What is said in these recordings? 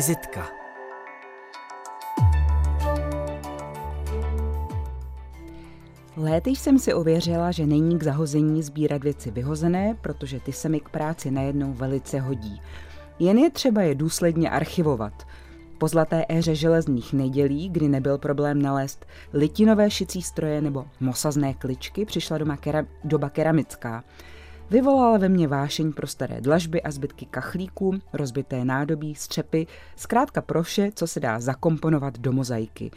Vizitka. Léty jsem si ověřila, že není k zahození sbírat věci vyhozené, protože ty se mi k práci najednou velice hodí. Jen je třeba je důsledně archivovat. Po zlaté éře železných nedělí, kdy nebyl problém nalézt litinové šicí stroje nebo mosazné kličky, přišla doma kera- doba keramická. Vyvolala ve mně vášeň pro staré dlažby a zbytky kachlíků, rozbité nádobí, střepy, zkrátka pro vše, co se dá zakomponovat do mozaiky.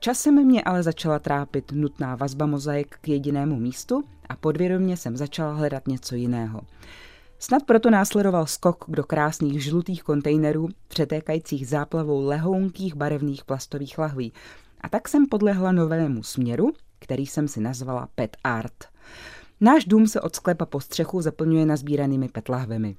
Časem mě ale začala trápit nutná vazba mozaik k jedinému místu a podvědomě jsem začala hledat něco jiného. Snad proto následoval skok do krásných žlutých kontejnerů, přetékajících záplavou lehounkých barevných plastových lahví. A tak jsem podlehla novému směru, který jsem si nazvala Pet Art. Náš dům se od sklepa po střechu zaplňuje nazbíranými petlahvemi.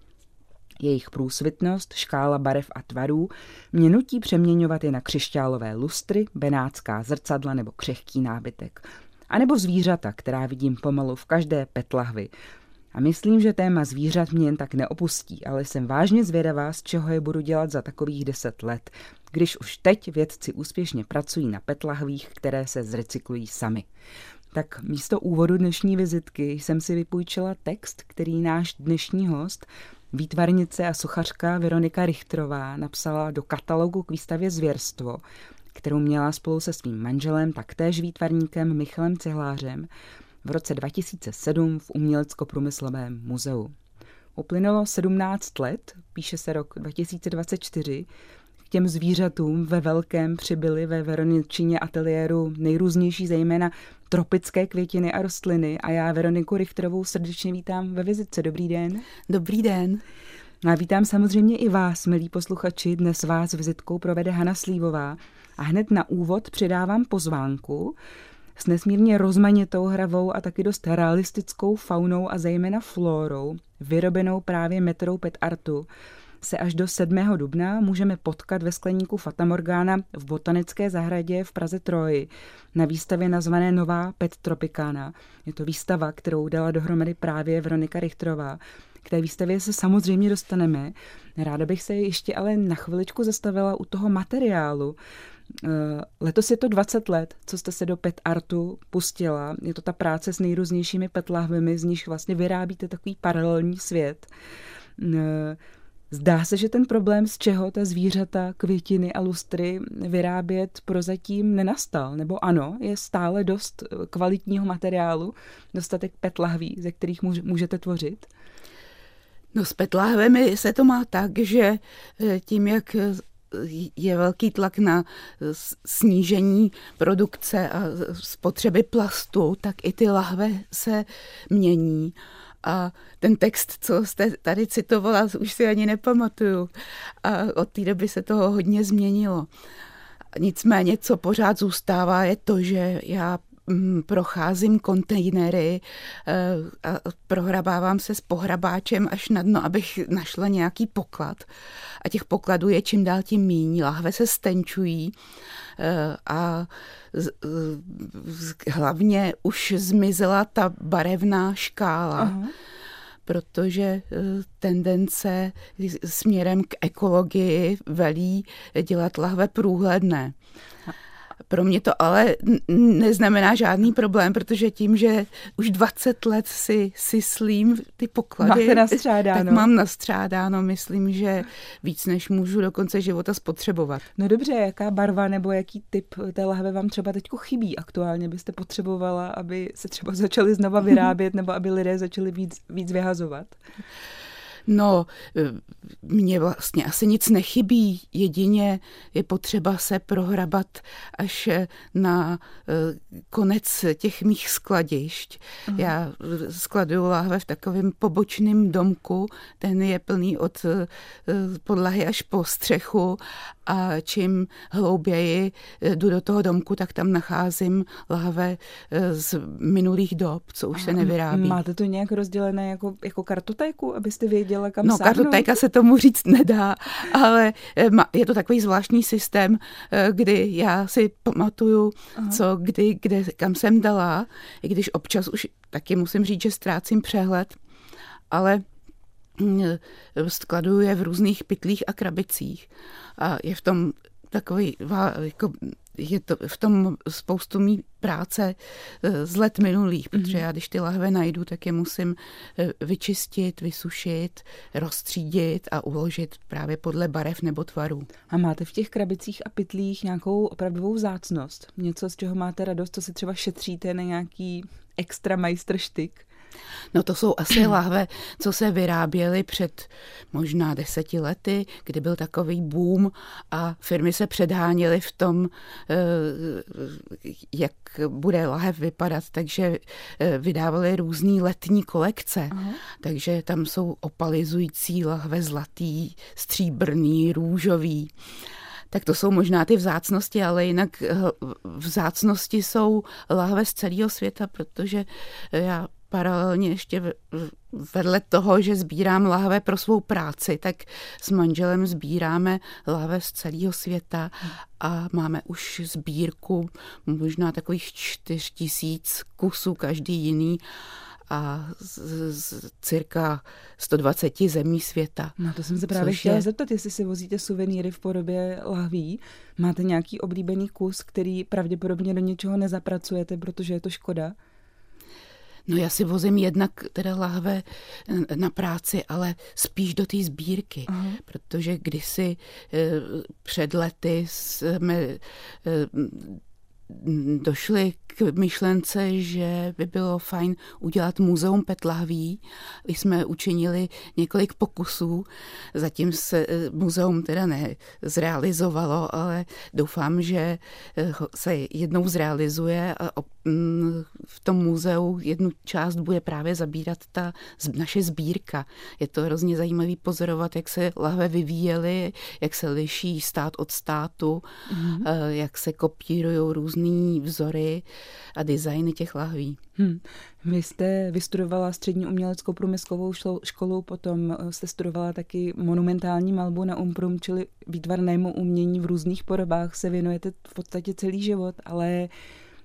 Jejich průsvitnost, škála barev a tvarů mě nutí přeměňovat je na křišťálové lustry, benátská zrcadla nebo křehký nábytek. A nebo zvířata, která vidím pomalu v každé petlahvi. A myslím, že téma zvířat mě jen tak neopustí, ale jsem vážně zvědavá, z čeho je budu dělat za takových deset let, když už teď vědci úspěšně pracují na petlahvích, které se zrecyklují sami. Tak místo úvodu dnešní vizitky jsem si vypůjčila text, který náš dnešní host, výtvarnice a sochařka Veronika Richtrová, napsala do katalogu k výstavě Zvěrstvo, kterou měla spolu se svým manželem, taktéž výtvarníkem Michalem Cihlářem, v roce 2007 v Umělecko-průmyslovém muzeu. Uplynulo 17 let, píše se rok 2024, k těm zvířatům ve velkém přibyly ve Veroničině ateliéru nejrůznější zejména tropické květiny a rostliny a já Veroniku Richterovou srdečně vítám ve vizitce. Dobrý den. Dobrý den. A vítám samozřejmě i vás, milí posluchači. Dnes vás vizitkou provede Hana Slívová. A hned na úvod přidávám pozvánku s nesmírně rozmanitou hravou a taky dost realistickou faunou a zejména flórou, vyrobenou právě metrou pet artu, se až do 7. dubna můžeme potkat ve skleníku Fatamorgana v botanické zahradě v Praze Troji na výstavě nazvané Nová Pet Tropicana. Je to výstava, kterou dala dohromady právě Veronika Richtrová. K té výstavě se samozřejmě dostaneme. Ráda bych se ještě ale na chviličku zastavila u toho materiálu. Eh, letos je to 20 let, co jste se do pet artu pustila. Je to ta práce s nejrůznějšími pet lahvemi, z nich vlastně vyrábíte takový paralelní svět. Eh, Zdá se, že ten problém, z čeho ta zvířata, květiny a lustry vyrábět prozatím nenastal. Nebo ano, je stále dost eh, kvalitního materiálu, dostatek petlahví, ze kterých můžete tvořit? No s petlahvemi se to má tak, že tím, jak je velký tlak na snížení produkce a spotřeby plastu, tak i ty lahve se mění. A ten text, co jste tady citovala, už si ani nepamatuju. A od té doby se toho hodně změnilo. Nicméně, co pořád zůstává, je to, že já procházím kontejnery eh, a prohrabávám se s pohrabáčem až na dno, abych našla nějaký poklad. A těch pokladů je čím dál tím míň. Lahve se stenčují eh, a hlavně už zmizela ta barevná škála. Aha protože eh, tendence směrem k ekologii velí dělat lahve průhledné. Pro mě to ale neznamená žádný problém, protože tím, že už 20 let si, si slím ty poklady, tak mám nastřádáno. Myslím, že víc než můžu do konce života spotřebovat. No dobře, jaká barva nebo jaký typ té lahve vám třeba teď chybí aktuálně, byste potřebovala, aby se třeba začaly znova vyrábět nebo aby lidé začali víc, víc vyhazovat? No, e, mně vlastně asi nic nechybí, jedině je potřeba se prohrabat až na e, konec těch mých skladišť. Uh-huh. Já skladuju láhve v takovém pobočném domku, ten je plný od e, podlahy až po střechu a čím hlouběji jdu do toho domku, tak tam nacházím lahve z minulých dob, co už se nevyrábí. Máte to nějak rozdělené jako, jako kartotéku, abyste věděli, věděla, kam No, sáhnout? kartotéka se tomu říct nedá, ale eh, je to takový zvláštní systém, eh, kdy já si pamatuju, Aha. co, kdy, kde, kam jsem dala, i když občas už taky musím říct, že ztrácím přehled, ale skladuje v různých pytlích a krabicích. A je v tom takový jako je to v tom spoustu mý práce eh, z let minulých, mm-hmm. protože já když ty lahve najdu, tak je musím eh, vyčistit, vysušit, rozstřídit a uložit právě podle barev nebo tvarů. A máte v těch krabicích a pytlích nějakou opravdovou zácnost? Něco, z čeho máte radost, co si třeba šetříte na nějaký extra majstrštyk? No to jsou asi lahve, co se vyráběly před možná deseti lety, kdy byl takový boom a firmy se předháněly v tom, eh, jak bude lahev vypadat, takže eh, vydávali různé letní kolekce. Aha. Takže tam jsou opalizující lahve zlatý, stříbrný, růžový tak to jsou možná ty vzácnosti, ale jinak eh, vzácnosti jsou lahve z celého světa, protože já paralelně ještě vedle toho, že sbírám lahve pro svou práci, tak s manželem sbíráme lahve z celého světa a máme už sbírku možná takových čtyř tisíc kusů, každý jiný a z, z cirka 120 zemí světa. No to jsem se právě chtěla je... zeptat, jestli si vozíte suvenýry v podobě lahví. Máte nějaký oblíbený kus, který pravděpodobně do něčeho nezapracujete, protože je to škoda? No já si vozím jednak teda lahve na práci, ale spíš do té sbírky, uh-huh. protože kdysi eh, před lety jsme eh, došli k myšlence, že by bylo fajn udělat muzeum petlahví. My jsme učinili několik pokusů, zatím se eh, muzeum teda nezrealizovalo, ale doufám, že eh, se jednou zrealizuje a v tom muzeu jednu část bude právě zabírat ta naše sbírka. Je to hrozně zajímavý pozorovat, jak se lahve vyvíjely, jak se liší stát od státu, mm-hmm. jak se kopírují různé vzory a designy těch lahví. Hmm. Vy jste vystudovala střední uměleckou průmyslovou školu, potom eh, jste studovala taky monumentální malbu na Umprum, čili výtvarnému umění v různých podobách se věnujete v podstatě celý život, ale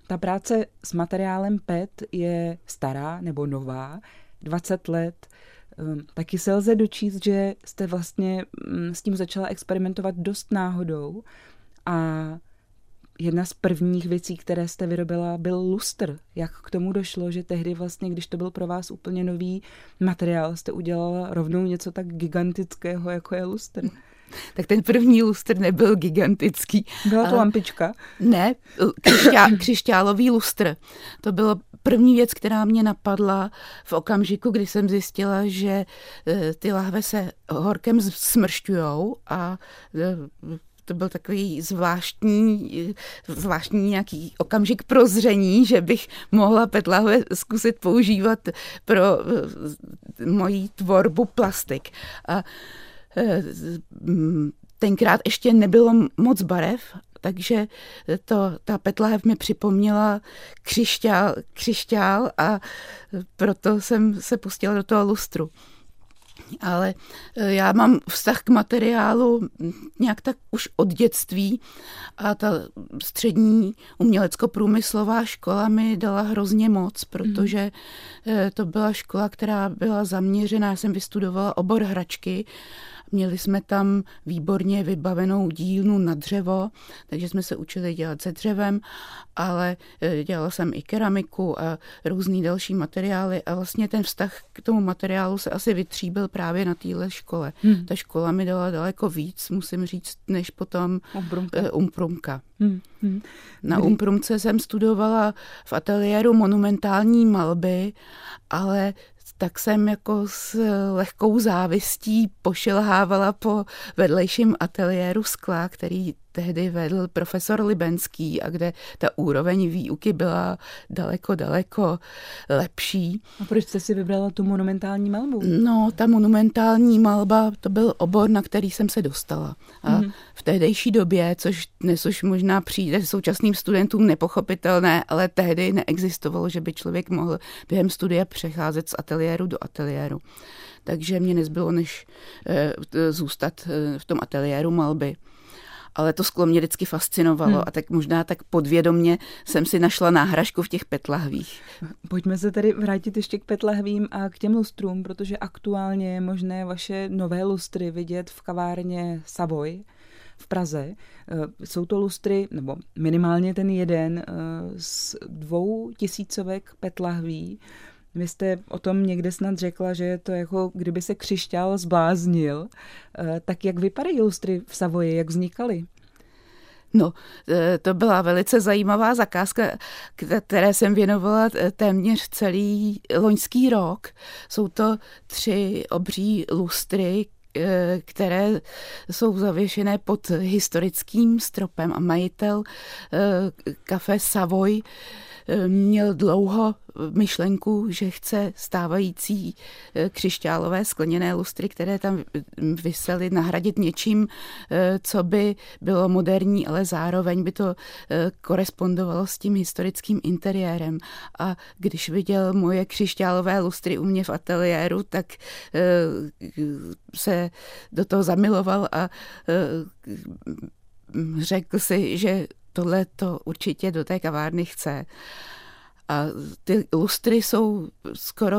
ta práce s materiálem PET je stará nebo nová, 20 let. Ehm, taky se lze dočíst, že jste vlastně mm, s tím začala experimentovat dost náhodou a jedna z prvních věcí, které jste vyrobila, byl lustr. Jak k tomu došlo, že tehdy vlastně, když to byl pro vás úplně nový materiál, jste udělala rovnou něco tak gigantického, jako je lustr? Tak ten první lustr nebyl gigantický. Byla to lampička? Ne, křišťá, křišťálový lustr. To bylo první věc, která mě napadla v okamžiku, kdy jsem zjistila, že eh, ty lahve se horkem smršťujou a eh, to byl takový zvláštní, zvláštní nějaký okamžik prozření, že bych mohla petlahve zkusit používat pro eh, moji tvorbu plastik. A eh, tenkrát ještě nebylo moc barev, takže to, ta petlahev mi připomněla křišťál, křišťál a proto jsem se pustila do toho lustru ale e, já mám vztah k materiálu nějak tak už od dětství a ta střední umělecko-průmyslová škola mi dala hrozně moc, protože e, to byla škola, která byla zaměřená, já jsem vystudovala obor hračky. Měli jsme tam výborně vybavenou dílnu na dřevo, takže jsme se učili dělat se dřevem, ale e, dělala jsem i keramiku a různý další materiály a vlastně ten vztah k tomu materiálu se asi vytříbil právě na téhle škole. Hmm. Ta škola mi dala daleko víc, musím říct, než potom Umprumka. E, umprumka. Hmm. Hmm. Na Umprumce jsem studovala v ateliéru monumentální malby, ale tak jsem jako s lehkou závistí pošilhávala po vedlejším ateliéru skla, který tehdy vedl profesor Libenský a kde ta úroveň výuky byla daleko, daleko lepší. A proč jste si vybrala tu monumentální malbu? No, ta monumentální malba, to byl obor, na který jsem se dostala. A mm-hmm. v tehdejší době, což dnes už možná přijde současným studentům nepochopitelné, ale tehdy neexistovalo, že by člověk mohl během studia přecházet z ateliéru do ateliéru. Takže mě nezbylo, než e, zůstat e, v tom ateliéru malby. Ale to sklo mě vždycky fascinovalo hmm. a tak možná tak podvědomně jsem si našla náhražku v těch petlahvích. Pojďme se tedy vrátit ještě k petlahvím a k těm lustrům, protože aktuálně je možné vaše nové lustry vidět v kavárně Savoy v Praze. Eh, jsou to lustry, nebo minimálně ten jeden eh, z dvou tisícovek petlahví. Vy jste o tom někde snad řekla, že je to jako kdyby se křišťál zbláznil. Eh, tak jak vypadají lustry v Savoji, jak vznikaly? No, to byla velice zajímavá zakázka, které jsem věnovala téměř celý loňský rok. Jsou to tři obří lustry, Eh, které jsou zavěšené pod historickým stropem a majitel eh, kafe Savoy eh, měl dlouho myšlenku, že chce stávající eh, křišťálové skleněné lustry, které tam vysely, nahradit něčím, eh, co by bylo moderní, ale zároveň by to eh, korespondovalo s tím historickým interiérem. A když viděl moje křišťálové lustry u mě v ateliéru, tak se do toho zamiloval a řekl si, že tohle to určitě do té kavárny chce. A ty lustry jsou skoro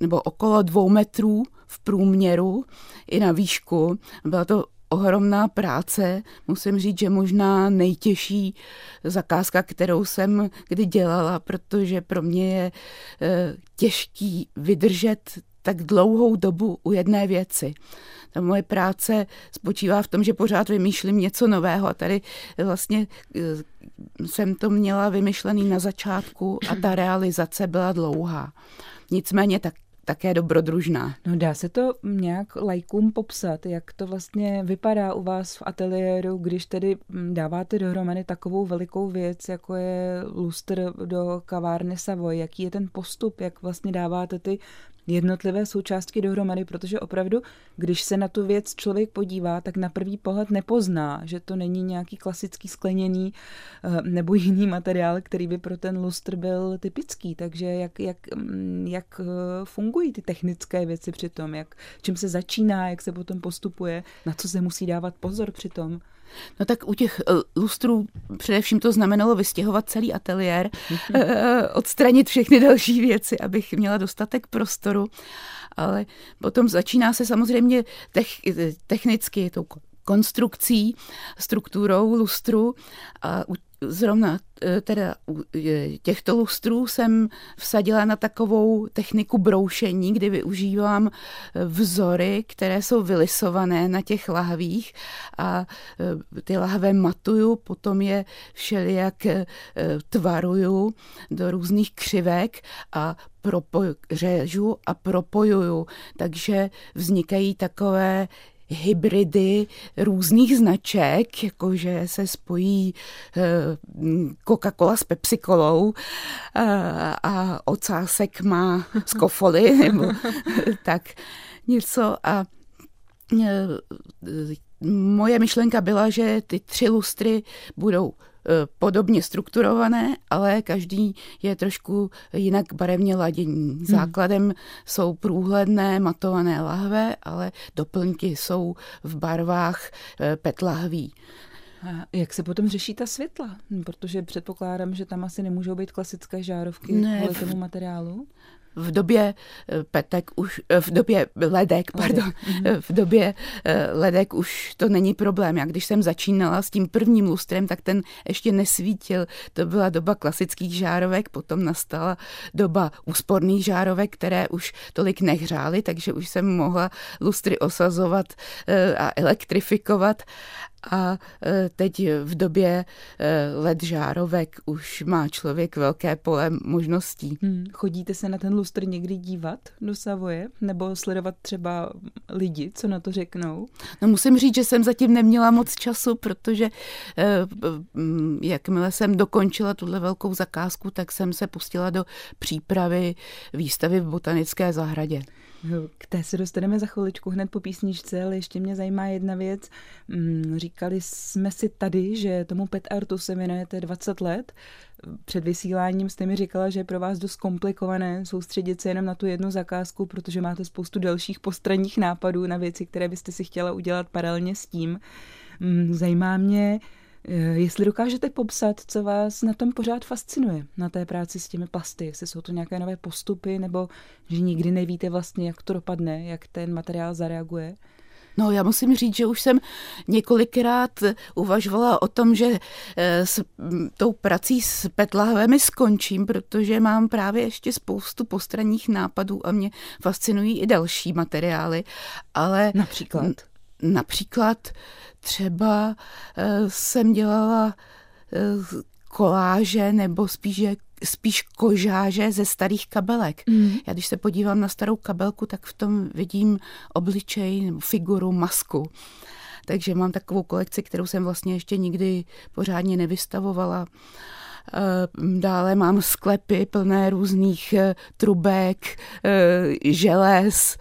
nebo okolo dvou metrů v průměru i na výšku. Byla to ohromná práce. Musím říct, že možná nejtěžší zakázka, kterou jsem kdy dělala, protože pro mě je eh, těžký vydržet tak dlouhou dobu u jedné věci. Ta moje práce spočívá v tom, že pořád vymýšlím něco nového a tady vlastně eh, jsem to měla vymyšlený na začátku a ta realizace byla dlouhá. Nicméně tak také dobrodružná. No dá se to nějak lajkům popsat, jak to vlastně vypadá u vás v ateliéru, když tedy hm, dáváte dohromady takovou velikou věc, jako je lustr do kavárny Savoy, jaký je ten postup, jak vlastně dáváte ty jednotlivé součástky dohromady, protože opravdu, když se na tu věc člověk podívá, tak na první pohled nepozná, že to není nějaký klasický skleněný eh, nebo jiný materiál, který by pro ten lustr byl typický. Takže jak, jak, mm, jak eh, fungují ty technické věci při tom, jak, čím se začíná, jak se potom postupuje, na co se musí dávat pozor při tom. No tak u těch eh, lustrů především to znamenalo vystěhovat celý ateliér, eh, odstranit všechny další věci, abych měla dostatek prostoru. Ale potom začíná se samozřejmě technicky tou konstrukcí, strukturou lustru a u zrovna e, teda u těchto lustrů jsem vsadila na takovou techniku broušení, kdy využívám e, vzory, které jsou vylisované na těch lahvích a e, ty lahve matuju, potom je všelijak tvaruju do různých křivek a propoj, řežu a propojuju, takže vznikají takové hybridy různých značek, jakože se spojí eh, Coca-Cola s Pepsi-Colou eh, a ocásek má z kofoly, nebo tak něco. A eh, moje myšlenka byla, že ty tři lustry budou podobně strukturované, ale každý je trošku jinak barevně ladění. Hmm. Základem hmm. jsou průhledné matované lahve, ale doplňky jsou v barvách eh, petlahví. A jak se potom řeší ta světla? Protože předpokládám, že tam asi nemůžou být klasické žárovky ne, kvůli tomu materiálu v době eh, petek už, eh, v době ledek, pardon, ledek. v době eh, ledek už to není problém. Já když jsem začínala s tím prvním lustrem, tak ten ještě nesvítil. To byla doba klasických žárovek, potom nastala doba úsporných žárovek, které už tolik nehřály, takže už jsem mohla lustry osazovat a elektrifikovat a e, teď v době e, led žárovek už má člověk velké pole možností. Hmm. Chodíte se na ten lustr někdy dívat do Savoje? Nebo sledovat třeba lidi, co na to řeknou? No musím říct, že jsem zatím neměla moc času, protože e, jakmile jsem dokončila tuhle velkou zakázku, tak jsem se pustila do přípravy výstavy v botanické zahradě. K té se dostaneme za chviličku hned po písničce, ale ještě mě zajímá jedna věc. Mm, říkali jsme si tady, že tomu pet artu se věnujete 20 let. Před vysíláním jste mi říkala, že je pro vás dost komplikované soustředit se jenom na tu jednu zakázku, protože máte spoustu dalších postranních nápadů na věci, které byste si chtěla udělat paralelně s tím. Mm, zajímá mě, jestli dokážete popsat, co vás na tom pořád fascinuje, na té práci s těmi plasty, jestli jsou to nějaké nové postupy, nebo že nikdy nevíte vlastně, jak to dopadne, jak ten materiál zareaguje. No já musím říct, že už jsem několikrát uvažovala o tom, že eh, s tou prací s petlahvemi skončím, protože mám právě ještě spoustu postranních nápadů a mě fascinují i další materiály. Ale například? Například třeba eh, jsem dělala eh, koláže nebo spíš spíš kožáže ze starých kabelek. Mm. Já když se podívám na starou kabelku, tak v tom vidím obličej nebo figuru, masku. Takže mám takovou kolekci, kterou jsem vlastně ještě nikdy pořádně nevystavovala. Eh, dále mám sklepy plné různých eh, trubek, eh, želez,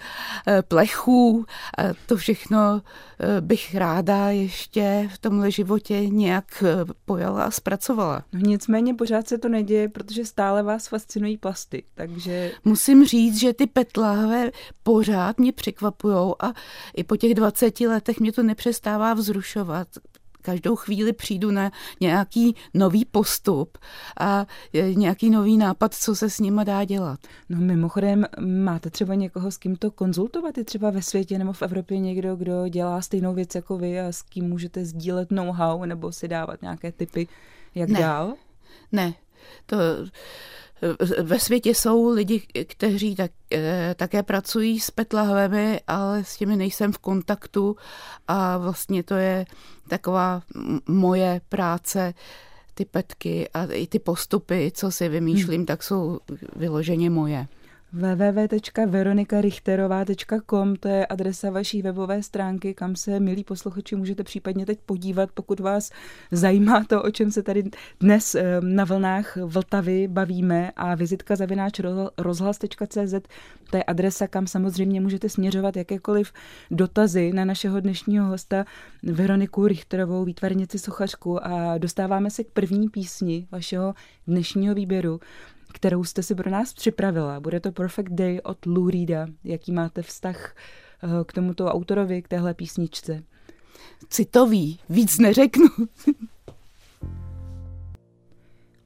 plechů. To všechno bych ráda ještě v tomhle životě nějak pojala a zpracovala. No nicméně pořád se to neděje, protože stále vás fascinují plasty, takže... Musím říct, že ty petláhve pořád mě překvapují a i po těch 20 letech mě to nepřestává vzrušovat každou chvíli přijdu na nějaký nový postup a nějaký nový nápad, co se s nima dá dělat. No mimochodem, máte třeba někoho, s kým to konzultovat? Je třeba ve světě nebo v Evropě někdo, kdo dělá stejnou věc jako vy a s kým můžete sdílet know-how nebo si dávat nějaké typy, jak ne. dál? Ne, to ve světě jsou lidi, kteří tak, eh, také pracují s petlahvemi, ale s těmi nejsem v kontaktu. A vlastně to je taková moje práce, ty petky a i ty postupy, co si vymýšlím, hmm. tak jsou vyloženě moje www.veronikarichterova.com, to je adresa vaší webové stránky, kam se, milí posluchači, můžete případně teď podívat, pokud vás zajímá to, o čem se tady dnes eh, na vlnách Vltavy bavíme. A vizitka zavináč rozhlas.cz, to je adresa, kam samozřejmě můžete směřovat jakékoliv dotazy na našeho dnešního hosta Veroniku Richterovou, výtvarnici sochařku. A dostáváme se k první písni vašeho dnešního výběru kterou jste si pro nás připravila. Bude to Perfect Day od Lou Reeda. Jaký máte vztah eh, k tomuto autorovi, k téhle písničce? Citový, víc neřeknu.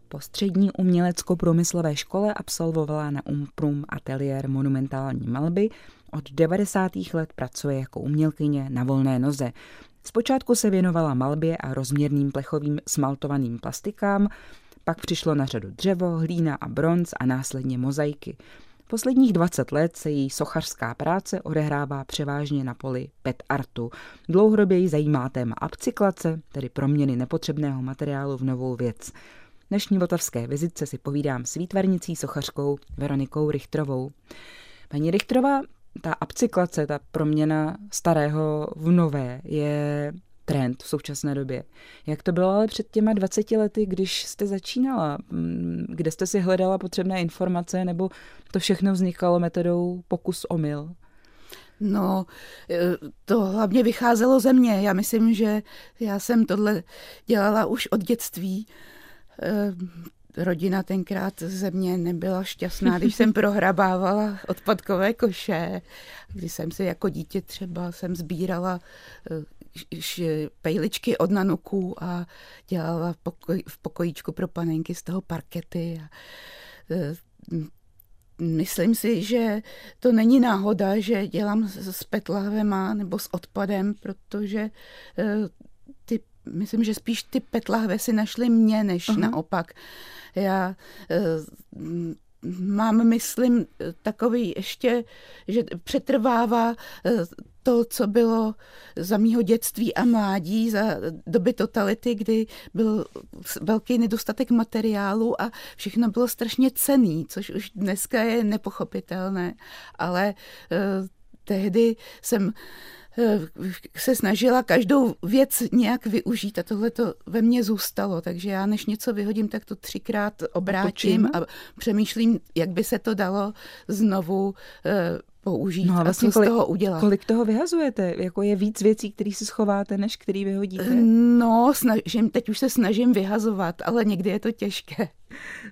Po střední umělecko-průmyslové škole absolvovala na Umprum ateliér monumentální malby. Od 90. let pracuje jako umělkyně na volné noze. Zpočátku se věnovala malbě a rozměrným plechovým smaltovaným plastikám, pak přišlo na řadu dřevo, hlína a bronz a následně mozaiky. Posledních 20 let se její sochařská práce odehrává převážně na poli pet artu. Dlouhodobě ji zajímá téma upcyklace, tedy proměny nepotřebného materiálu v novou věc. Dnešní vltavské vizitce si povídám s výtvarnicí sochařkou Veronikou Richtrovou. Paní Richtrová, ta upcyklace, ta proměna starého v nové je trend v současné době. Jak to bylo ale před těma 20 lety, když jste začínala? Mm, kde jste si hledala potřebné informace nebo to všechno vznikalo metodou pokus omyl? No, e, to hlavně vycházelo ze mě. Já myslím, že já jsem tohle dělala už od dětství. E, rodina tenkrát ze mě nebyla šťastná, když jsem prohrabávala odpadkové koše, když jsem si jako dítě třeba jsem sbírala e, pejličky od nanuků a dělala v, pokoj, v pokojíčku pro panenky z toho parkety. A, e, myslím si, že to není náhoda, že dělám s petlahvema nebo s odpadem, protože e, ty, myslím, že spíš ty petlahve si našly mě, než uh-huh. naopak. Já e, mám, myslím, takový ještě, že přetrvává to, co bylo za mýho dětství a mládí, za doby totality, kdy byl velký nedostatek materiálu a všechno bylo strašně cený, což už dneska je nepochopitelné. Ale eh, tehdy jsem eh, se snažila každou věc nějak využít a tohle to ve mně zůstalo, takže já než něco vyhodím, tak to třikrát obrátím a přemýšlím, jak by se to dalo znovu eh, použít no a, vlastně a co kolik, z toho udělat. Kolik toho vyhazujete? Jako je víc věcí, které si schováte, než který vyhodíte? No, snažím, teď už se snažím vyhazovat, ale někdy je to těžké.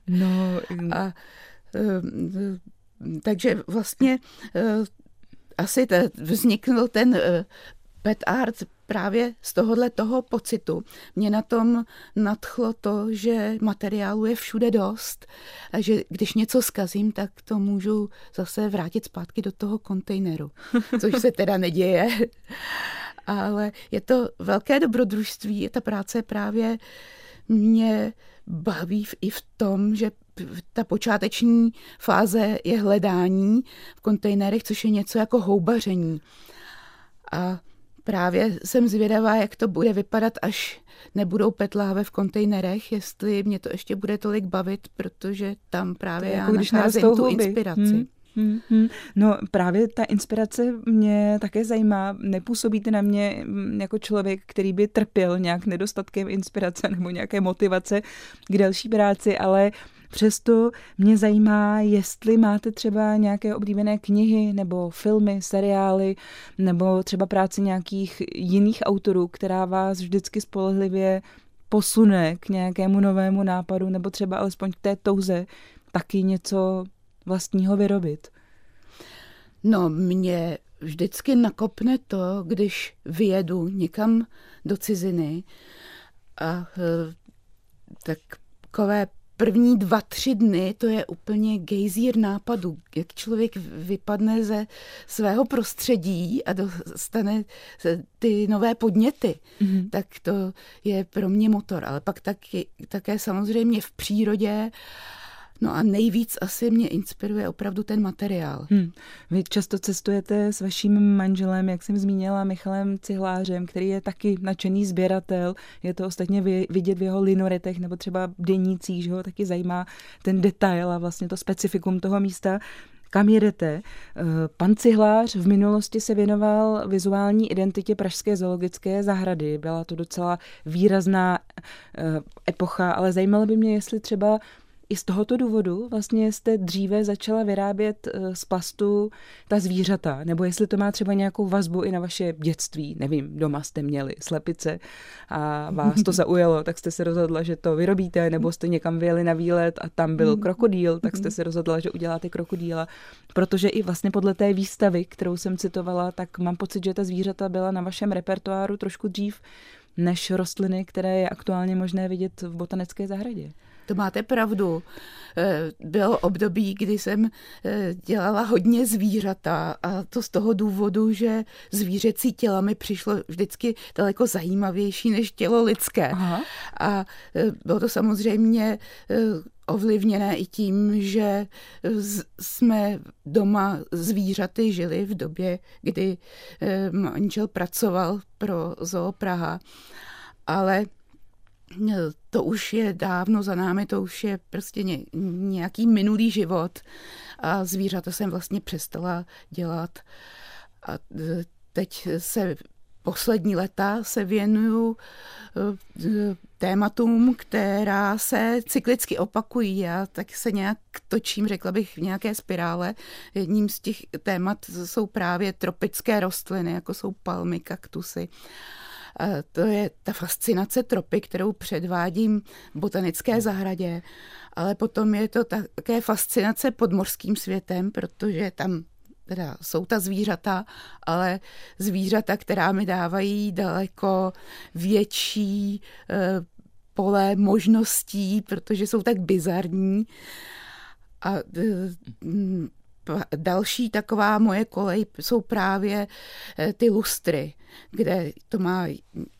No. A, ehm, takže vlastně eh, asi vznikl ten eh, pet art právě z tohohle toho pocitu mě na tom nadchlo to, že materiálu je všude dost a že když něco skazím, tak to můžu zase vrátit zpátky do toho kontejneru, což se teda neděje. Ale je to velké dobrodružství, ta práce právě mě baví i v tom, že ta počáteční fáze je hledání v kontejnerech, což je něco jako houbaření. A právě jsem zvědavá, jak to bude vypadat, až nebudou petláve v kontejnerech, jestli mě to ještě bude tolik bavit, protože tam právě já jako nacházím tu inspiraci. Hmm. Hmm, hmm. No právě ta inspirace mě také zajímá. Nepůsobíte na mě mm, jako člověk, který by trpěl nějak nedostatkem inspirace nebo nějaké motivace k další práci, ale Přesto mě zajímá, jestli máte třeba nějaké oblíbené knihy nebo filmy, seriály nebo třeba práci nějakých jiných autorů, která vás vždycky spolehlivě posune k nějakému novému nápadu nebo třeba alespoň k té touze taky něco vlastního vyrobit. No, mě vždycky nakopne to, když vyjedu někam do ciziny a eh, tak takové první dva, tři dny to je úplně gejzír nápadu, jak člověk vypadne ze svého prostředí a dostane ty nové podněty, mm-hmm. tak to je pro mě motor. Ale pak taky, také samozřejmě v přírodě No a nejvíc asi mě inspiruje opravdu ten materiál. Hmm. Vy často cestujete s vaším manželem, jak jsem zmínila, Michalem Cihlářem, který je taky nadšený sběratel. Je to ostatně vidět v jeho linoretech nebo třeba denících, že ho taky zajímá ten detail a vlastně to specifikum toho místa kam jedete. Eh, pan Cihlář v minulosti se věnoval vizuální identitě Pražské zoologické zahrady. Byla to docela výrazná eh, epocha, ale zajímalo by mě, jestli třeba i z tohoto důvodu vlastně jste dříve začala vyrábět eh, z plastu ta zvířata, nebo jestli to má třeba nějakou vazbu i na vaše dětství. Nevím, doma jste měli slepice a vás to zaujalo, tak jste se rozhodla, že to vyrobíte, nebo jste někam vyjeli na výlet a tam byl krokodýl, tak jste se rozhodla, že uděláte krokodýla. Protože i vlastně podle té výstavy, kterou jsem citovala, tak mám pocit, že ta zvířata byla na vašem repertoáru trošku dřív než rostliny, které je aktuálně možné vidět v botanické zahradě. To máte pravdu. Eh, bylo období, kdy jsem eh, dělala hodně zvířata a to z toho důvodu, že zvířecí těla mi přišlo vždycky daleko zajímavější než tělo lidské. Aha. A eh, bylo to samozřejmě ovlivněné i tím, že jsme doma zvířaty žili v době, kdy manžel pracoval pro Zoo Praha. Ale to už je dávno za námi, to už je prostě ně, nějaký minulý život a zvířata jsem vlastně přestala dělat. A teď se poslední leta se věnuju e, tématům, která se cyklicky opakují. Já tak se nějak točím, řekla bych, v nějaké spirále. Jedním z těch témat jsou právě tropické rostliny, jako jsou palmy, kaktusy. To je ta fascinace tropy, kterou předvádím v botanické zahradě, ale potom je to také fascinace podmorským světem, protože tam teda jsou ta zvířata, ale zvířata, která mi dávají daleko větší eh, pole možností, protože jsou tak bizarní. A eh, další taková moje kolej jsou právě eh, ty lustry, kde to má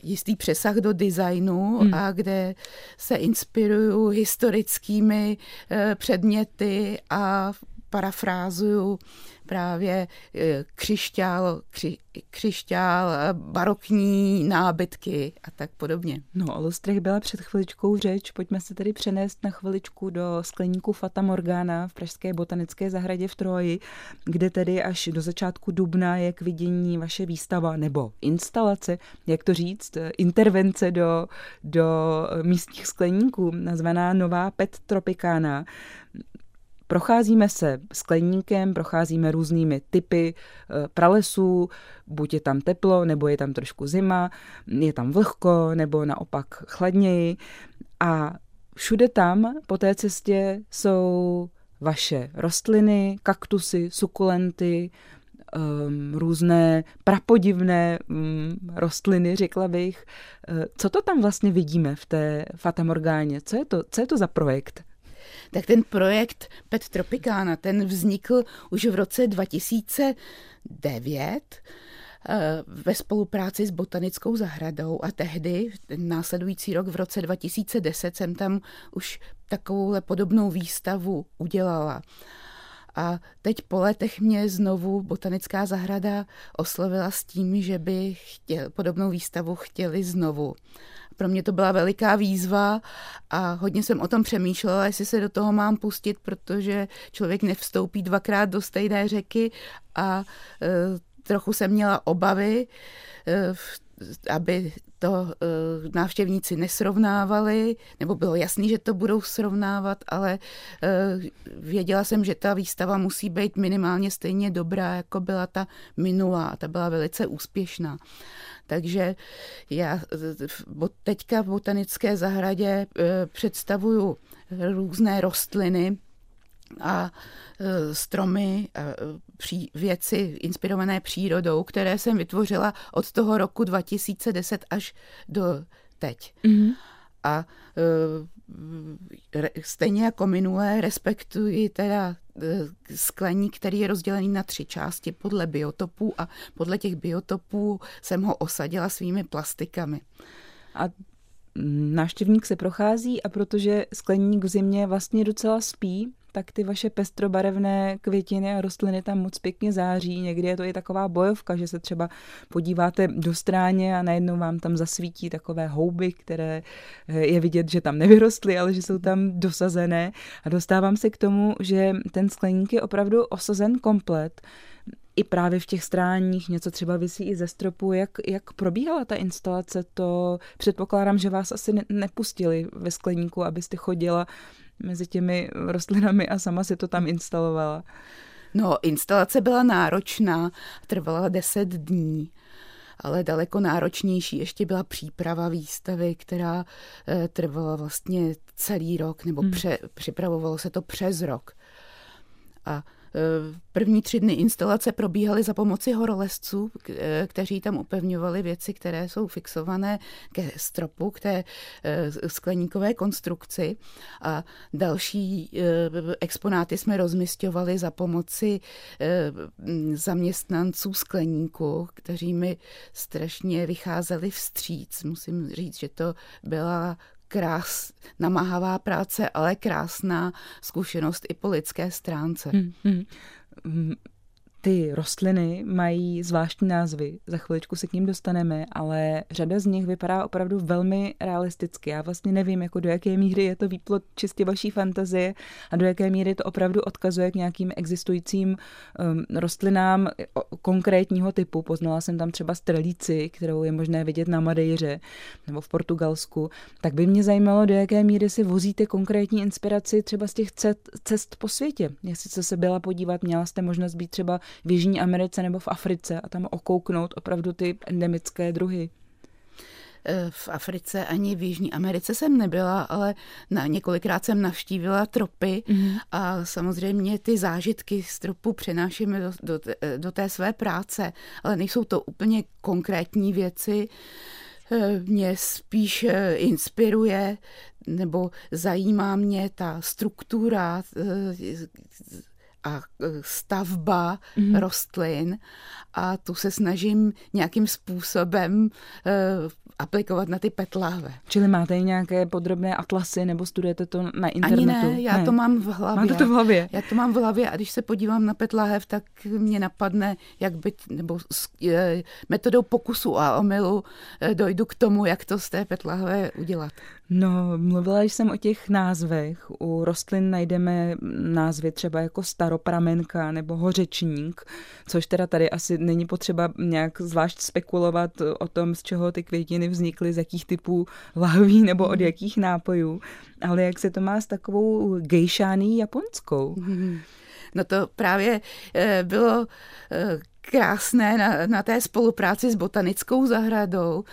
jistý přesah do designu hmm. a kde se inspiruju historickými eh, předměty a parafrázuju právě eh, křišťál, kři, křišťál, barokní nábytky a tak podobně. No o lustrech byla před chviličkou řeč, pojďme se tedy přenést na chviličku do skleníku Fata Morgana v Pražské botanické zahradě v Troji, kde tedy až do začátku dubna je k vidění vaše výstava nebo instalace, jak to říct, intervence do, do místních skleníků, nazvaná Nová Pet Tropicana. Procházíme se skleníkem, procházíme různými typy eh, pralesů, buď je tam teplo, nebo je tam trošku zima, je tam vlhko, nebo naopak chladněji. A všude tam po té cestě jsou vaše rostliny, kaktusy, sukulenty, um, různé prapodivné um, rostliny, řekla bych. Uh, co to tam vlastně vidíme v té Fatamorgáně? Co je to, co je to za projekt? Tak ten projekt Pet Tropicana, ten vznikl už v roce 2009 Eh, ve spolupráci s botanickou zahradou a tehdy, ten následující rok v roce 2010, jsem tam už takovouhle podobnou výstavu udělala. A teď po letech mě znovu botanická zahrada oslovila s tím, že by chtěl, podobnou výstavu chtěli znovu. Pro mě to byla veliká výzva a hodně jsem o tom přemýšlela, jestli se do toho mám pustit, protože člověk nevstoupí dvakrát do stejné řeky a e, trochu jsem měla obavy, eh, aby to eh, návštěvníci nesrovnávali, nebo bylo jasný, že to budou srovnávat, ale eh, věděla jsem, že ta výstava musí být minimálně stejně dobrá, jako byla ta minulá. Ta byla velice úspěšná. Takže já teďka v botanické zahradě představuju různé rostliny, a e, stromy, a věci inspirované přírodou, které jsem vytvořila od toho roku 2010 až do teď. Mm-hmm. A stejně jako minulé respektuji teda skleník, který je rozdělený na tři části podle biotopů a podle těch biotopů jsem ho osadila svými plastikami. A návštěvník se prochází a protože skleník v zimě vlastně docela spí, tak ty vaše pestrobarevné květiny a rostliny tam moc pěkně září. Někdy je to i taková bojovka, že se třeba podíváte do stráně a najednou vám tam zasvítí takové houby, které eh, je vidět, že tam nevyrostly, ale že jsou tam dosazené. A dostávám se k tomu, že ten skleník je opravdu osazen komplet i právě v těch stráních, něco třeba vysí i ze stropu. Jak, jak probíhala ta instalace, to předpokládám, že vás asi ne, nepustili ve skleníku, abyste chodila mezi těmi rostlinami a sama si to tam instalovala? No, instalace byla náročná, trvala 10 dní ale daleko náročnější ještě byla příprava výstavy, která e, trvala vlastně celý rok, nebo hmm. pře, připravovalo se to přes rok. A První tři dny instalace probíhaly za pomoci horolezců, kteří tam upevňovali věci, které jsou fixované ke stropu, k té eh, skleníkové konstrukci. A další eh, exponáty jsme rozmistovali za pomoci eh, zaměstnanců skleníku, kteří mi strašně vycházeli vstříc. Musím říct, že to byla krás, namáhavá práce, ale krásná zkušenost i po lidské stránce. Hmm, hmm ty rostliny mají zvláštní názvy, za chviličku se k ním dostaneme, ale řada z nich vypadá opravdu velmi realisticky. Já vlastně nevím, jako do jaké míry je to výplot čistě vaší fantazie a do jaké míry to opravdu odkazuje k nějakým existujícím um, rostlinám konkrétního typu. Poznala jsem tam třeba strelíci, kterou je možné vidět na Madejře nebo v Portugalsku. Tak by mě zajímalo, do jaké míry si vozíte konkrétní inspiraci třeba z těch cest po světě. Jestli se byla podívat, měla jste možnost být třeba v Jižní Americe nebo v Africe a tam okouknout opravdu ty endemické druhy. E, v Africe ani v Jižní Americe jsem nebyla, ale na, několikrát jsem navštívila tropy mm-hmm. a samozřejmě ty zážitky z tropu přenášíme do, do, do té své práce, ale nejsou to úplně konkrétní věci. E, mě spíš e, inspiruje nebo zajímá mě ta struktura a e, stavba mm. rostlin a tu se snažím nějakým způsobem uh, aplikovat na ty petláve. Čili máte i nějaké podrobné atlasy nebo studujete to na internetu? Ani ne, já ne. to mám v hlavě. Máte to v hlavě? Já to mám v hlavě a když se podívám na petláhev, tak mě napadne, jak by, nebo s e, metodou pokusu a omylu dojdu k tomu, jak to z té petláhve udělat. No, mluvila jsem o těch názvech. U rostlin najdeme názvy třeba jako staropramenka nebo hořečník, což teda tady asi není potřeba nějak zvlášť spekulovat o tom, z čeho ty květiny vznikly, z jakých typů lahví nebo od mhm. jakých nápojů, ale jak se to má s takovou gejšání japonskou. No to právě eh, bylo eh, krásné na, na té spolupráci s botanickou zahradou.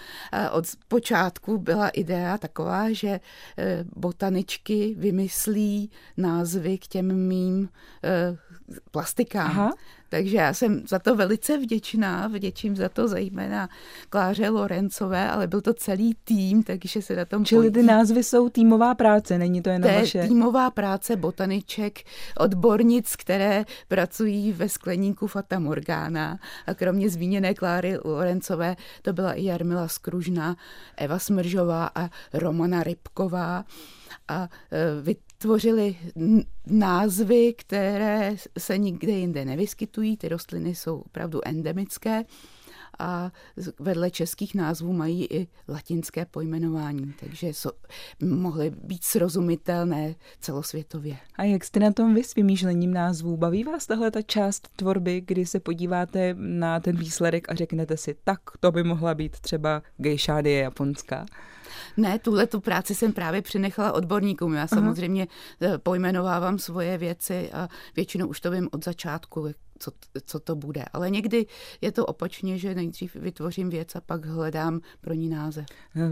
Od počátku byla idea taková, že e, botaničky vymyslí názvy k těm mým plastikám. Aha. Takže já jsem za to velice vděčná, vděčím za to zejména Kláře Lorencové, ale byl to celý tým, takže se na tom Čili podí. ty názvy jsou týmová práce, není to jen vaše? týmová práce botaniček, odbornic, které pracují ve skleníku Fata Morgana a kromě zmíněné Kláry Lorencové to byla i Jarmila Skružná, Eva Smržová a Romana Rybková a vytvořili názvy, které se nikde jinde nevyskytují. Ty rostliny jsou opravdu endemické a vedle českých názvů mají i latinské pojmenování, takže so, mohly být srozumitelné celosvětově. A jak jste na tom vy s vymýšlením názvů? Baví vás tahle ta část tvorby, kdy se podíváte na ten výsledek a řeknete si, tak to by mohla být třeba gejšádie japonská? Ne, tuhle tu práci jsem právě přenechala odborníkům. Já samozřejmě Aha. Eh, pojmenovávám svoje věci a většinou už to vím od začátku, co, co to bude. Ale někdy je to opačně, že nejdřív vytvořím věc a pak hledám pro ní název.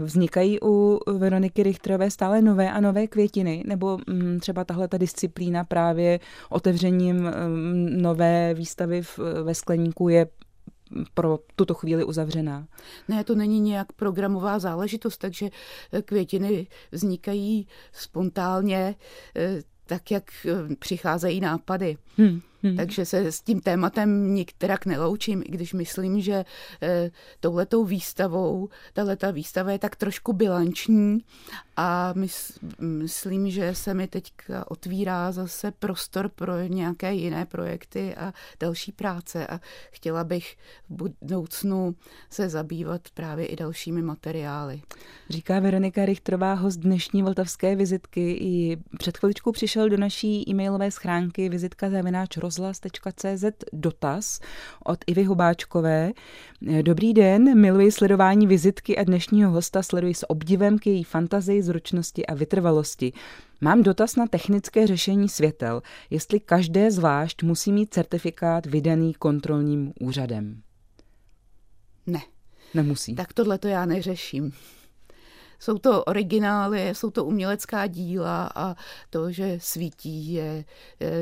Vznikají u Veroniky Richterové stále nové a nové květiny, nebo mm, třeba tahle ta disciplína právě otevřením mm, nové výstavy v, ve skleníku je pro tuto chvíli uzavřená. Ne, to není nějak programová záležitost, takže květiny vznikají spontánně eh, tak, jak eh, přicházejí nápady. Hmm. Hmm. Takže se s tím tématem nikterak neloučím, i když myslím, že e, touhletou výstavou, tahleta výstava je tak trošku bilanční a mys, myslím, že se mi teď otvírá zase prostor pro nějaké jiné projekty a další práce a chtěla bych v budoucnu se zabývat právě i dalšími materiály. Říká Veronika Richtrová, host dnešní vltavské vizitky. I před chviličkou přišel do naší e-mailové schránky vizitka zavináč rozhlas.cz dotaz od Ivy Hubáčkové. Dobrý den, miluji sledování vizitky a dnešního hosta sleduji s obdivem k její fantazii, zručnosti a vytrvalosti. Mám dotaz na technické řešení světel, jestli každé zvlášť musí mít certifikát vydaný kontrolním úřadem. Ne. Nemusí. Tak tohle to já neřeším jsou to originály, jsou to umělecká díla a to, že svítí, je,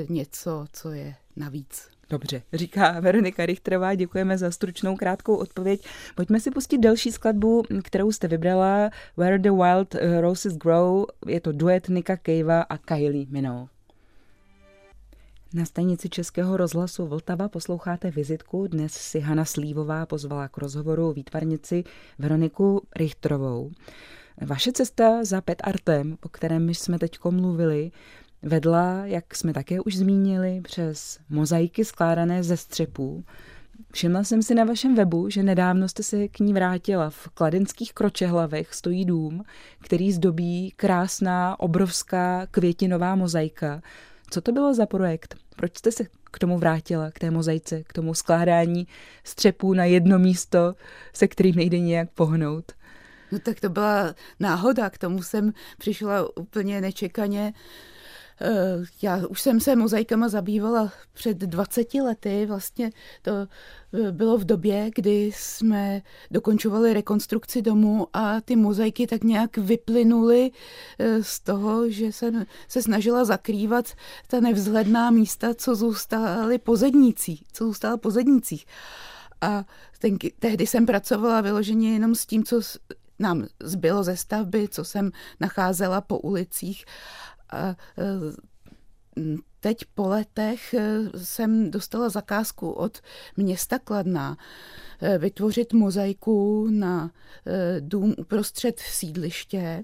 něco, co je navíc. Dobře, říká Veronika Richterová, děkujeme za stručnou krátkou odpověď. Pojďme si pustit další skladbu, kterou jste vybrala, Where the Wild Roses Grow. Je to duet Nika Kejva a Kylie Minogue. Na stanici Českého rozhlasu Vltava posloucháte vizitku. Dnes si Hana Slívová pozvala k rozhovoru výtvarnici Veroniku Richtrovou. Vaše cesta za pet artem, o kterém jsme teď mluvili, vedla, jak jsme také už zmínili, přes mozaiky skládané ze střepů. Všimla jsem si na vašem webu, že nedávno jste se k ní vrátila. V kladenských kročehlavech stojí dům, který zdobí krásná, obrovská květinová mozaika. Co to bylo za projekt? Proč jste se k tomu vrátila, k té mozaice, k tomu skládání střepů na jedno místo, se kterým nejde nějak pohnout? No tak to byla náhoda, k tomu jsem přišla úplně nečekaně. Eh, já už jsem se mozaikama zabývala před 20 lety, vlastně to eh, bylo v době, kdy jsme dokončovali rekonstrukci domu a ty mozaiky tak nějak vyplynuly eh, z toho, že jsem se snažila zakrývat ta nevzhledná místa, co zůstaly po zednicích, co zůstalo po zednicích. A ten, tehdy jsem pracovala vyloženě jenom s tím, co nám zbylo ze stavby, co jsem nacházela po ulicích. A e, teď po letech e, jsem dostala zakázku od města Kladna e, vytvořit mozaiku na dům uprostřed sídliště.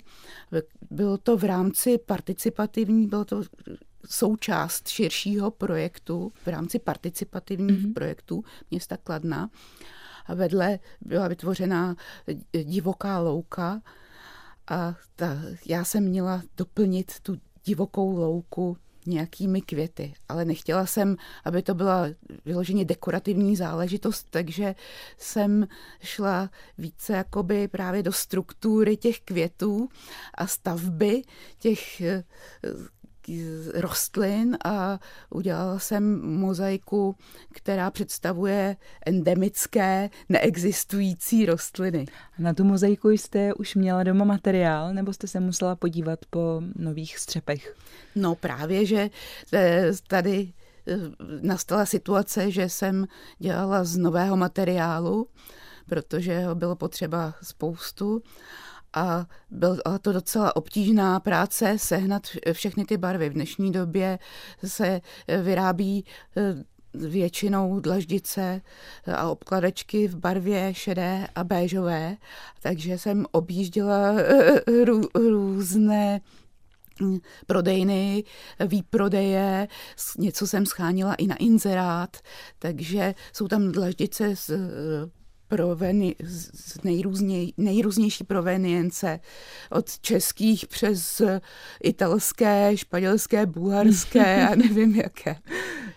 Bylo to v rámci participativní, bylo to součást širšího projektu, v rámci participativních mm-hmm. projektů města Kladna a vedle byla vytvořená divoká louka. A ta, já jsem měla doplnit tu divokou louku nějakými květy, ale nechtěla jsem, aby to byla vyloženě dekorativní záležitost, takže jsem šla více jakoby právě do struktury těch květů a stavby těch rostlin a udělala jsem mozaiku, která představuje endemické, neexistující rostliny. Na tu mozaiku jste už měla doma materiál, nebo jste se musela podívat po nových střepech? No právě, že eh, tady nastala situace, že jsem dělala z nového materiálu, protože ho bylo potřeba spoustu a byla to docela obtížná práce sehnat všechny ty barvy. V dnešní době se vyrábí většinou dlaždice a obkladečky v barvě šedé a béžové, takže jsem objížděla rů, různé prodejny, výprodeje, něco jsem schánila i na inzerát, takže jsou tam dlaždice z proveni, z nejrůzněj, nejrůznější provenience, od českých přes italské, španělské, bulharské a nevím jaké.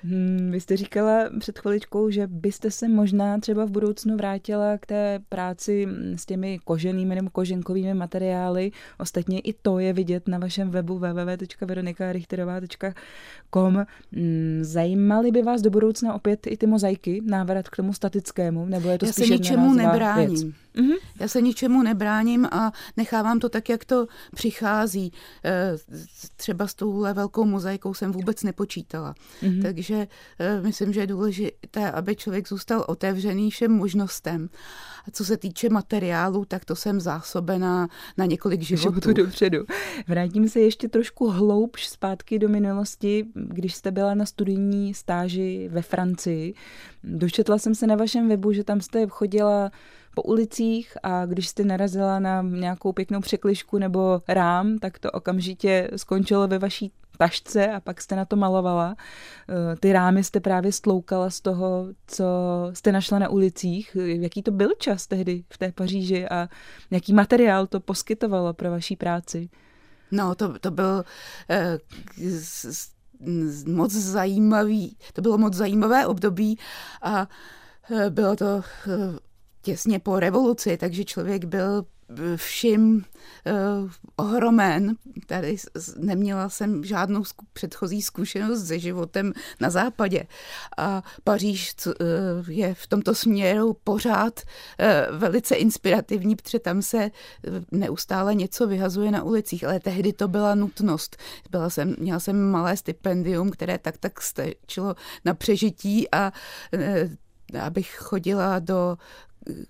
Hmm, vy jste říkala před chviličkou, že byste se možná třeba v budoucnu vrátila k té práci s těmi koženými nebo koženkovými materiály. Ostatně i to je vidět na vašem webu www.veronikarichterova.com. Hmm, zajímaly by vás do budoucna opět i ty mozaiky, návrat k tomu statickému, nebo je to Já spíš se ničemu nebráním. Věc? Mm-hmm. Já se ničemu nebráním a nechávám to tak, jak to přichází. Eh, třeba s touhle velkou mozaikou jsem vůbec nepočítala. Mm-hmm. Takže eh, myslím, že je důležité, aby člověk zůstal otevřený všem možnostem. A co se týče materiálu, tak to jsem zásobená na několik životů. Životu dopředu. Vrátím se ještě trošku hloubš zpátky do minulosti, když jste byla na studijní stáži ve Francii. Dočetla jsem se na vašem webu, že tam jste chodila po ulicích a když jste narazila na nějakou pěknou překlišku nebo rám, tak to okamžitě skončilo ve vaší tašce a pak jste na to malovala. Eh, ty rámy jste právě stloukala z toho, co jste našla na ulicích. Jaký to byl čas tehdy v té Paříži a jaký materiál to poskytovalo pro vaší práci? No, to, to byl eh, moc zajímavý, to bylo moc zajímavé období a eh, bylo to eh, těsně po revoluci, takže člověk byl vším uh, ohromen. Tady neměla jsem žádnou zku, předchozí zkušenost se životem na západě. A Paříž uh, je v tomto směru pořád uh, velice inspirativní, protože tam se neustále něco vyhazuje na ulicích, ale tehdy to byla nutnost. Byla jsem, měla jsem malé stipendium, které tak tak stačilo na přežití a abych chodila do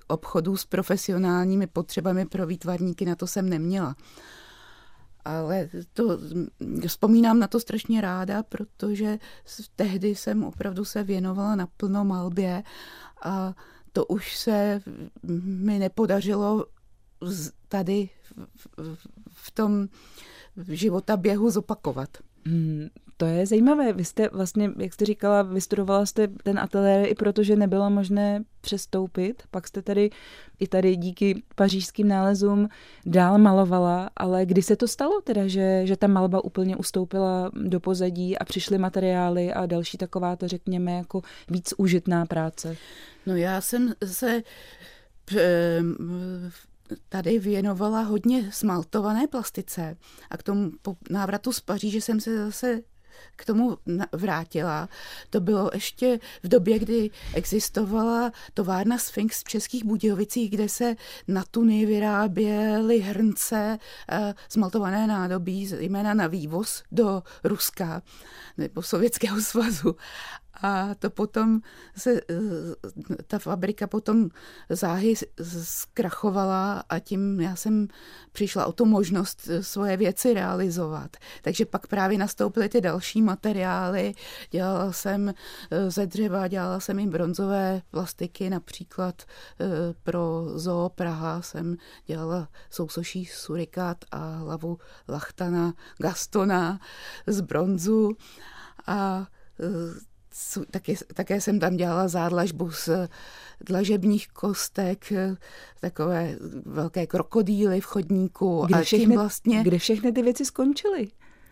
obchodů s profesionálními potřebami pro výtvarníky, na to jsem neměla. Ale to, vzpomínám na to strašně ráda, protože tehdy jsem opravdu se věnovala naplno malbě a to už se mi nepodařilo tady v tom života běhu zopakovat. Hmm, to je zajímavé. Vy jste vlastně, jak jste říkala, vystudovala jste ten ateliér i proto, že nebylo možné přestoupit. Pak jste tady i tady díky pařížským nálezům dál malovala, ale kdy se to stalo teda, že, že ta malba úplně ustoupila do pozadí a přišly materiály a další taková, to řekněme, jako víc užitná práce? No já jsem se eh, tady věnovala hodně smaltované plastice a k tomu po návratu z Paříže jsem se zase k tomu vrátila. To bylo ještě v době, kdy existovala továrna Sphinx v Českých Budějovicích, kde se na tuny vyráběly hrnce, eh, smaltované nádobí, zejména na vývoz do Ruska nebo Sovětského svazu. A to potom se, eh, ta fabrika potom záhy zkrachovala a tím já jsem přišla o tu možnost eh, svoje věci realizovat. Takže pak právě nastoupily ty další materiály. Dělala jsem eh, ze dřeva, dělala jsem i bronzové plastiky, například pro Zoo Praha jsem dělala sousoší surikát a hlavu lachtana Gastona z bronzu a také, také jsem tam dělala zádlažbu z dlažebních kostek, takové velké krokodýly v chodníku. Kde, a všechny, vlastně... kde všechny ty věci skončily?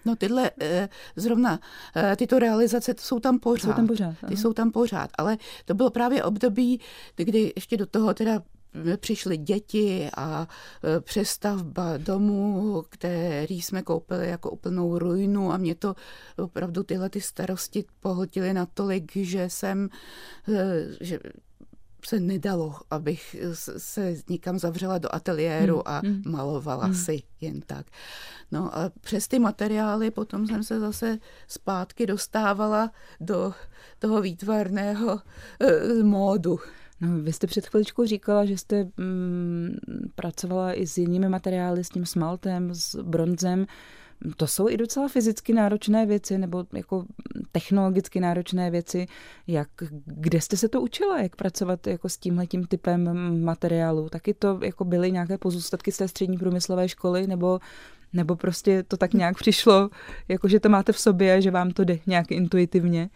No tyhle, eh, zrovna eh, tyto realizace jsou tam pořád. Jsou tam pořád. Ty jsou tam pořád, ale to bylo právě období, kdy ještě do toho teda přišly děti a e, přestavba domu, který jsme koupili jako úplnou ruinu a mě to opravdu tyhle ty starosti pohltily natolik, že jsem, e, že se nedalo, abych se někam zavřela do ateliéru hmm. a hmm. malovala hmm. si jen tak. No a přes ty materiály potom jsem se zase zpátky dostávala do toho výtvarného e, módu. No, vy jste před chviličkou říkala, že jste mm, pracovala i s jinými materiály, s tím smaltem, s bronzem. To jsou i docela fyzicky náročné věci, nebo jako technologicky náročné věci. Jak, kde jste se to učila, jak pracovat jako s tímhletím typem materiálu? Taky to jako byly nějaké pozůstatky z té střední průmyslové školy, nebo nebo prostě to tak nějak přišlo, jako že to máte v sobě, že vám to jde nějak intuitivně?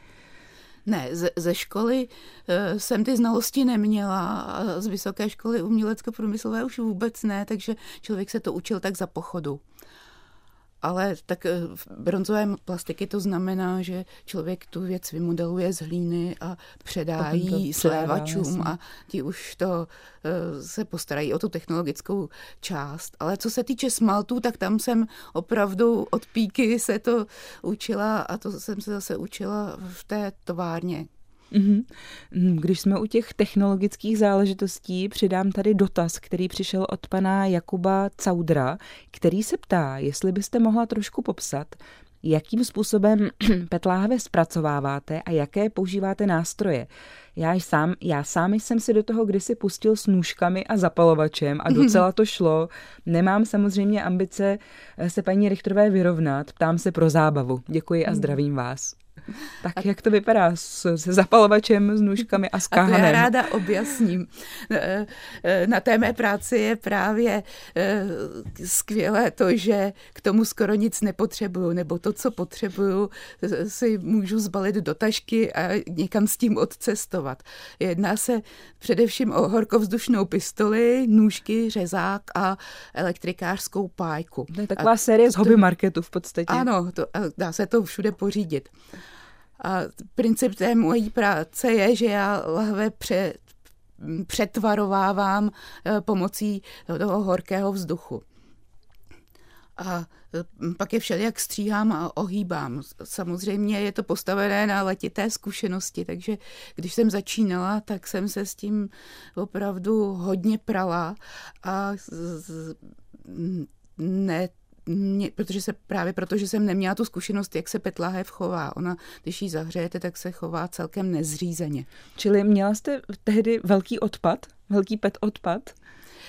Ne, ze, ze školy uh, jsem ty znalosti neměla, a z vysoké školy umělecko-průmyslové už vůbec ne, takže člověk se to učil tak za pochodu. Ale tak eh, v bronzové plastiky to znamená, že člověk tu věc vymodeluje z hlíny a předá ji slévačům a ti už to uh, se postarají o tu technologickou část. Ale co se týče smaltů, tak tam jsem opravdu od píky se to učila a to jsem se zase učila v té továrně, Mhm. Když jsme u těch technologických záležitostí, přidám tady dotaz, který přišel od pana Jakuba Caudra, který se ptá, jestli byste mohla trošku popsat, jakým způsobem petláhve zpracováváte a jaké používáte nástroje. Já sám, já sám jsem si do toho kdysi pustil s nůžkami a zapalovačem a docela to šlo. Nemám samozřejmě ambice se paní Richterové vyrovnat, ptám se pro zábavu. Děkuji a zdravím vás. Tak a... jak to vypadá s, se zapalovačem, s nůžkami a s káhanem? A to já ráda objasním. E, e, na té mé práci je právě e, skvělé to, že k tomu skoro nic nepotřebuju, nebo to, co potřebuju, si můžu zbalit do tašky a někam s tím odcestovat. Jedná se především o horkovzdušnou pistoli, nůžky, řezák a elektrikářskou pájku. To je taková a série z hobby marketu v podstatě. Ano, to, dá se to všude pořídit. A princip té mojí práce je, že já lahve pře, přetvarovávám eh, pomocí toho horkého vzduchu. A eh, pak je všelijak stříhám a ohýbám. Samozřejmě je to postavené na letité zkušenosti, takže když jsem začínala, tak jsem se s tím opravdu hodně prala a ne mě, protože se právě proto, že jsem neměla tu zkušenost, jak se petlahev chová. Ona, když ji zahřejete, tak se chová celkem nezřízeně. Čili měla jste tehdy velký odpad, velký pet odpad?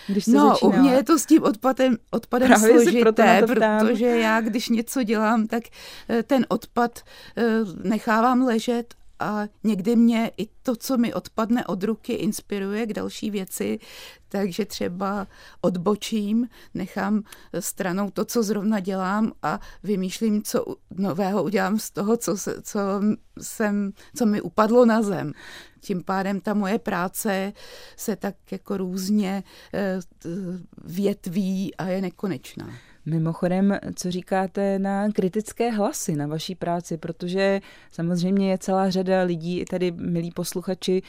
Když no, začínala. u mě je to s tím odpadem, odpadem Právě složité, proto protože já, když něco dělám, tak eh, ten odpad eh, nechávám ležet a někdy mě i to, co mi odpadne od ruky, inspiruje k další věci, takže třeba odbočím, nechám stranou to, co zrovna dělám a vymýšlím, co nového udělám z toho, co, se, co, jsem, co mi upadlo na zem. Tím pádem ta moje práce se tak jako různě eh, větví a je nekonečná. Mimochodem, co říkáte na kritické hlasy na vaší práci, protože samozřejmě je celá řada lidí, tady milí posluchači,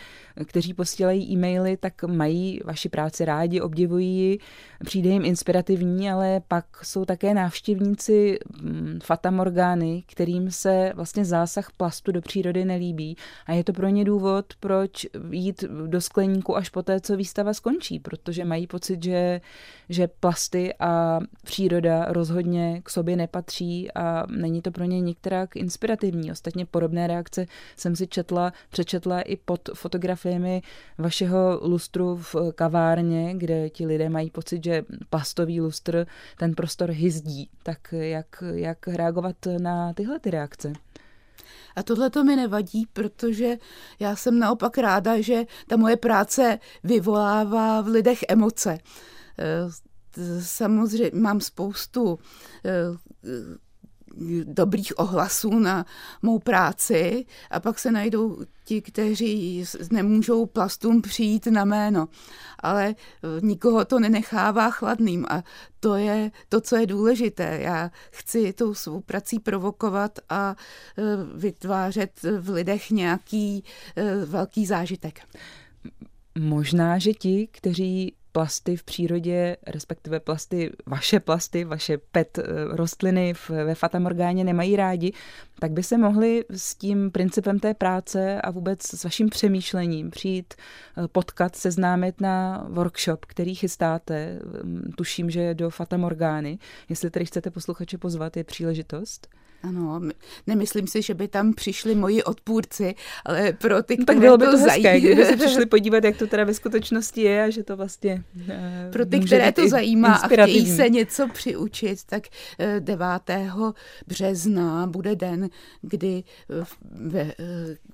kteří posílají e-maily, tak mají vaši práci rádi, obdivují ji, přijde jim inspirativní, ale pak jsou také návštěvníci mm, fatamorgány, kterým se vlastně zásah plastu do přírody nelíbí. A je to pro ně důvod, proč jít do skleníku až poté, co výstava skončí, protože mají pocit, že, že plasty a příroda příroda rozhodně k sobě nepatří a není to pro ně některak inspirativní. Ostatně podobné reakce jsem si četla, přečetla i pod fotografiemi vašeho lustru v kavárně, kde ti lidé mají pocit, že plastový lustr ten prostor hyzdí. Tak jak, jak reagovat na tyhle ty reakce? A tohle to mi nevadí, protože já jsem naopak ráda, že ta moje práce vyvolává v lidech emoce samozřejmě mám spoustu eh, dobrých ohlasů na mou práci a pak se najdou ti, kteří nemůžou plastům přijít na jméno. Ale eh, nikoho to nenechává chladným a to je to, co je důležité. Já chci tou svou prací provokovat a eh, vytvářet v lidech nějaký velký zážitek. Možná, že ti, kteří plasty v přírodě, respektive plasty, vaše plasty, vaše pet eh, rostliny v, ve Fatamorgáně nemají rádi, tak by se mohli s tím principem té práce a vůbec s vaším přemýšlením přijít, eh, potkat, seznámit na workshop, který chystáte. Mm, tuším, že do Fatamorgány. Jestli tedy chcete posluchače pozvat, je příležitost. Ano, nemyslím si, že by tam přišli moji odpůrci, ale pro ty, které no, tak bylo by to, to hezké, zajímá. kdyby se přišli podívat, jak to teda ve skutečnosti je a že to vlastně eh, Pro ty, které to zajímá a chtějí se něco přiučit, tak 9. Eh, března bude den, kdy ve eh,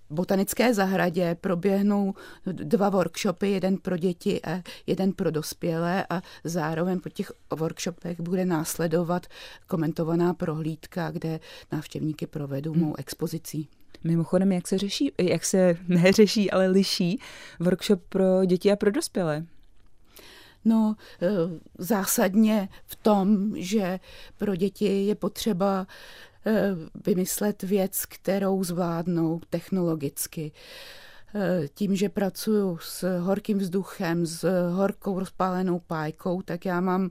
botanické zahradě proběhnou dva workshopy, jeden pro děti a jeden pro dospělé a zároveň po těch workshopech bude následovat komentovaná prohlídka, kde návštěvníky provedou mou hmm. expozicí. Mimochodem, jak se řeší, jak se neřeší, ale liší workshop pro děti a pro dospělé? No, eh, zásadně v tom, že pro děti je potřeba eh, vymyslet věc, kterou zvládnou technologicky. Eh, tím, že pracuju s horkým vzduchem, s horkou rozpálenou pájkou, tak já mám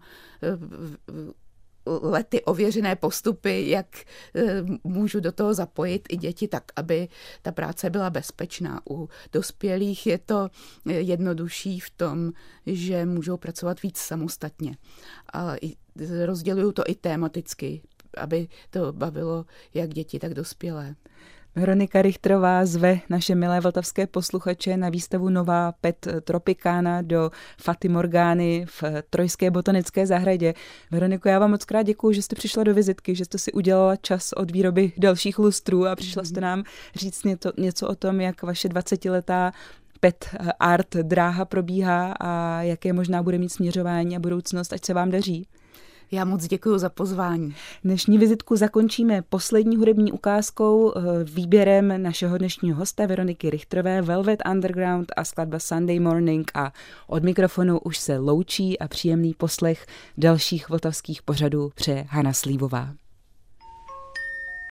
lety ověřené postupy, jak eh, můžu do toho zapojit i děti tak, aby ta práce byla bezpečná. U dospělých je to eh, jednodušší v tom, že můžou pracovat víc samostatně. Ale rozděluju to i tematicky, aby to bavilo jak děti, tak dospělé. Veronika Richtrová zve naše milé vltavské posluchače na výstavu Nová Pet Tropicana do Fatimorgány v Trojské botanické zahradě. Veroniko, já vám moc krát děkuji, že jste přišla do vizitky, že jste si udělala čas od výroby dalších lustrů a přišla jste nám říct něco, něco o tom, jak vaše 20-letá pet art dráha probíhá a jaké možná bude mít směřování a budoucnost, ať se vám daří. Já moc děkuji za pozvání. Dnešní vizitku zakončíme poslední hudební ukázkou, eh, výběrem našeho dnešního hosta Veroniky Richterové, Velvet Underground a skladba Sunday Morning a od mikrofonu už se loučí a příjemný poslech dalších vltavských pořadů přeje Hana Slívová.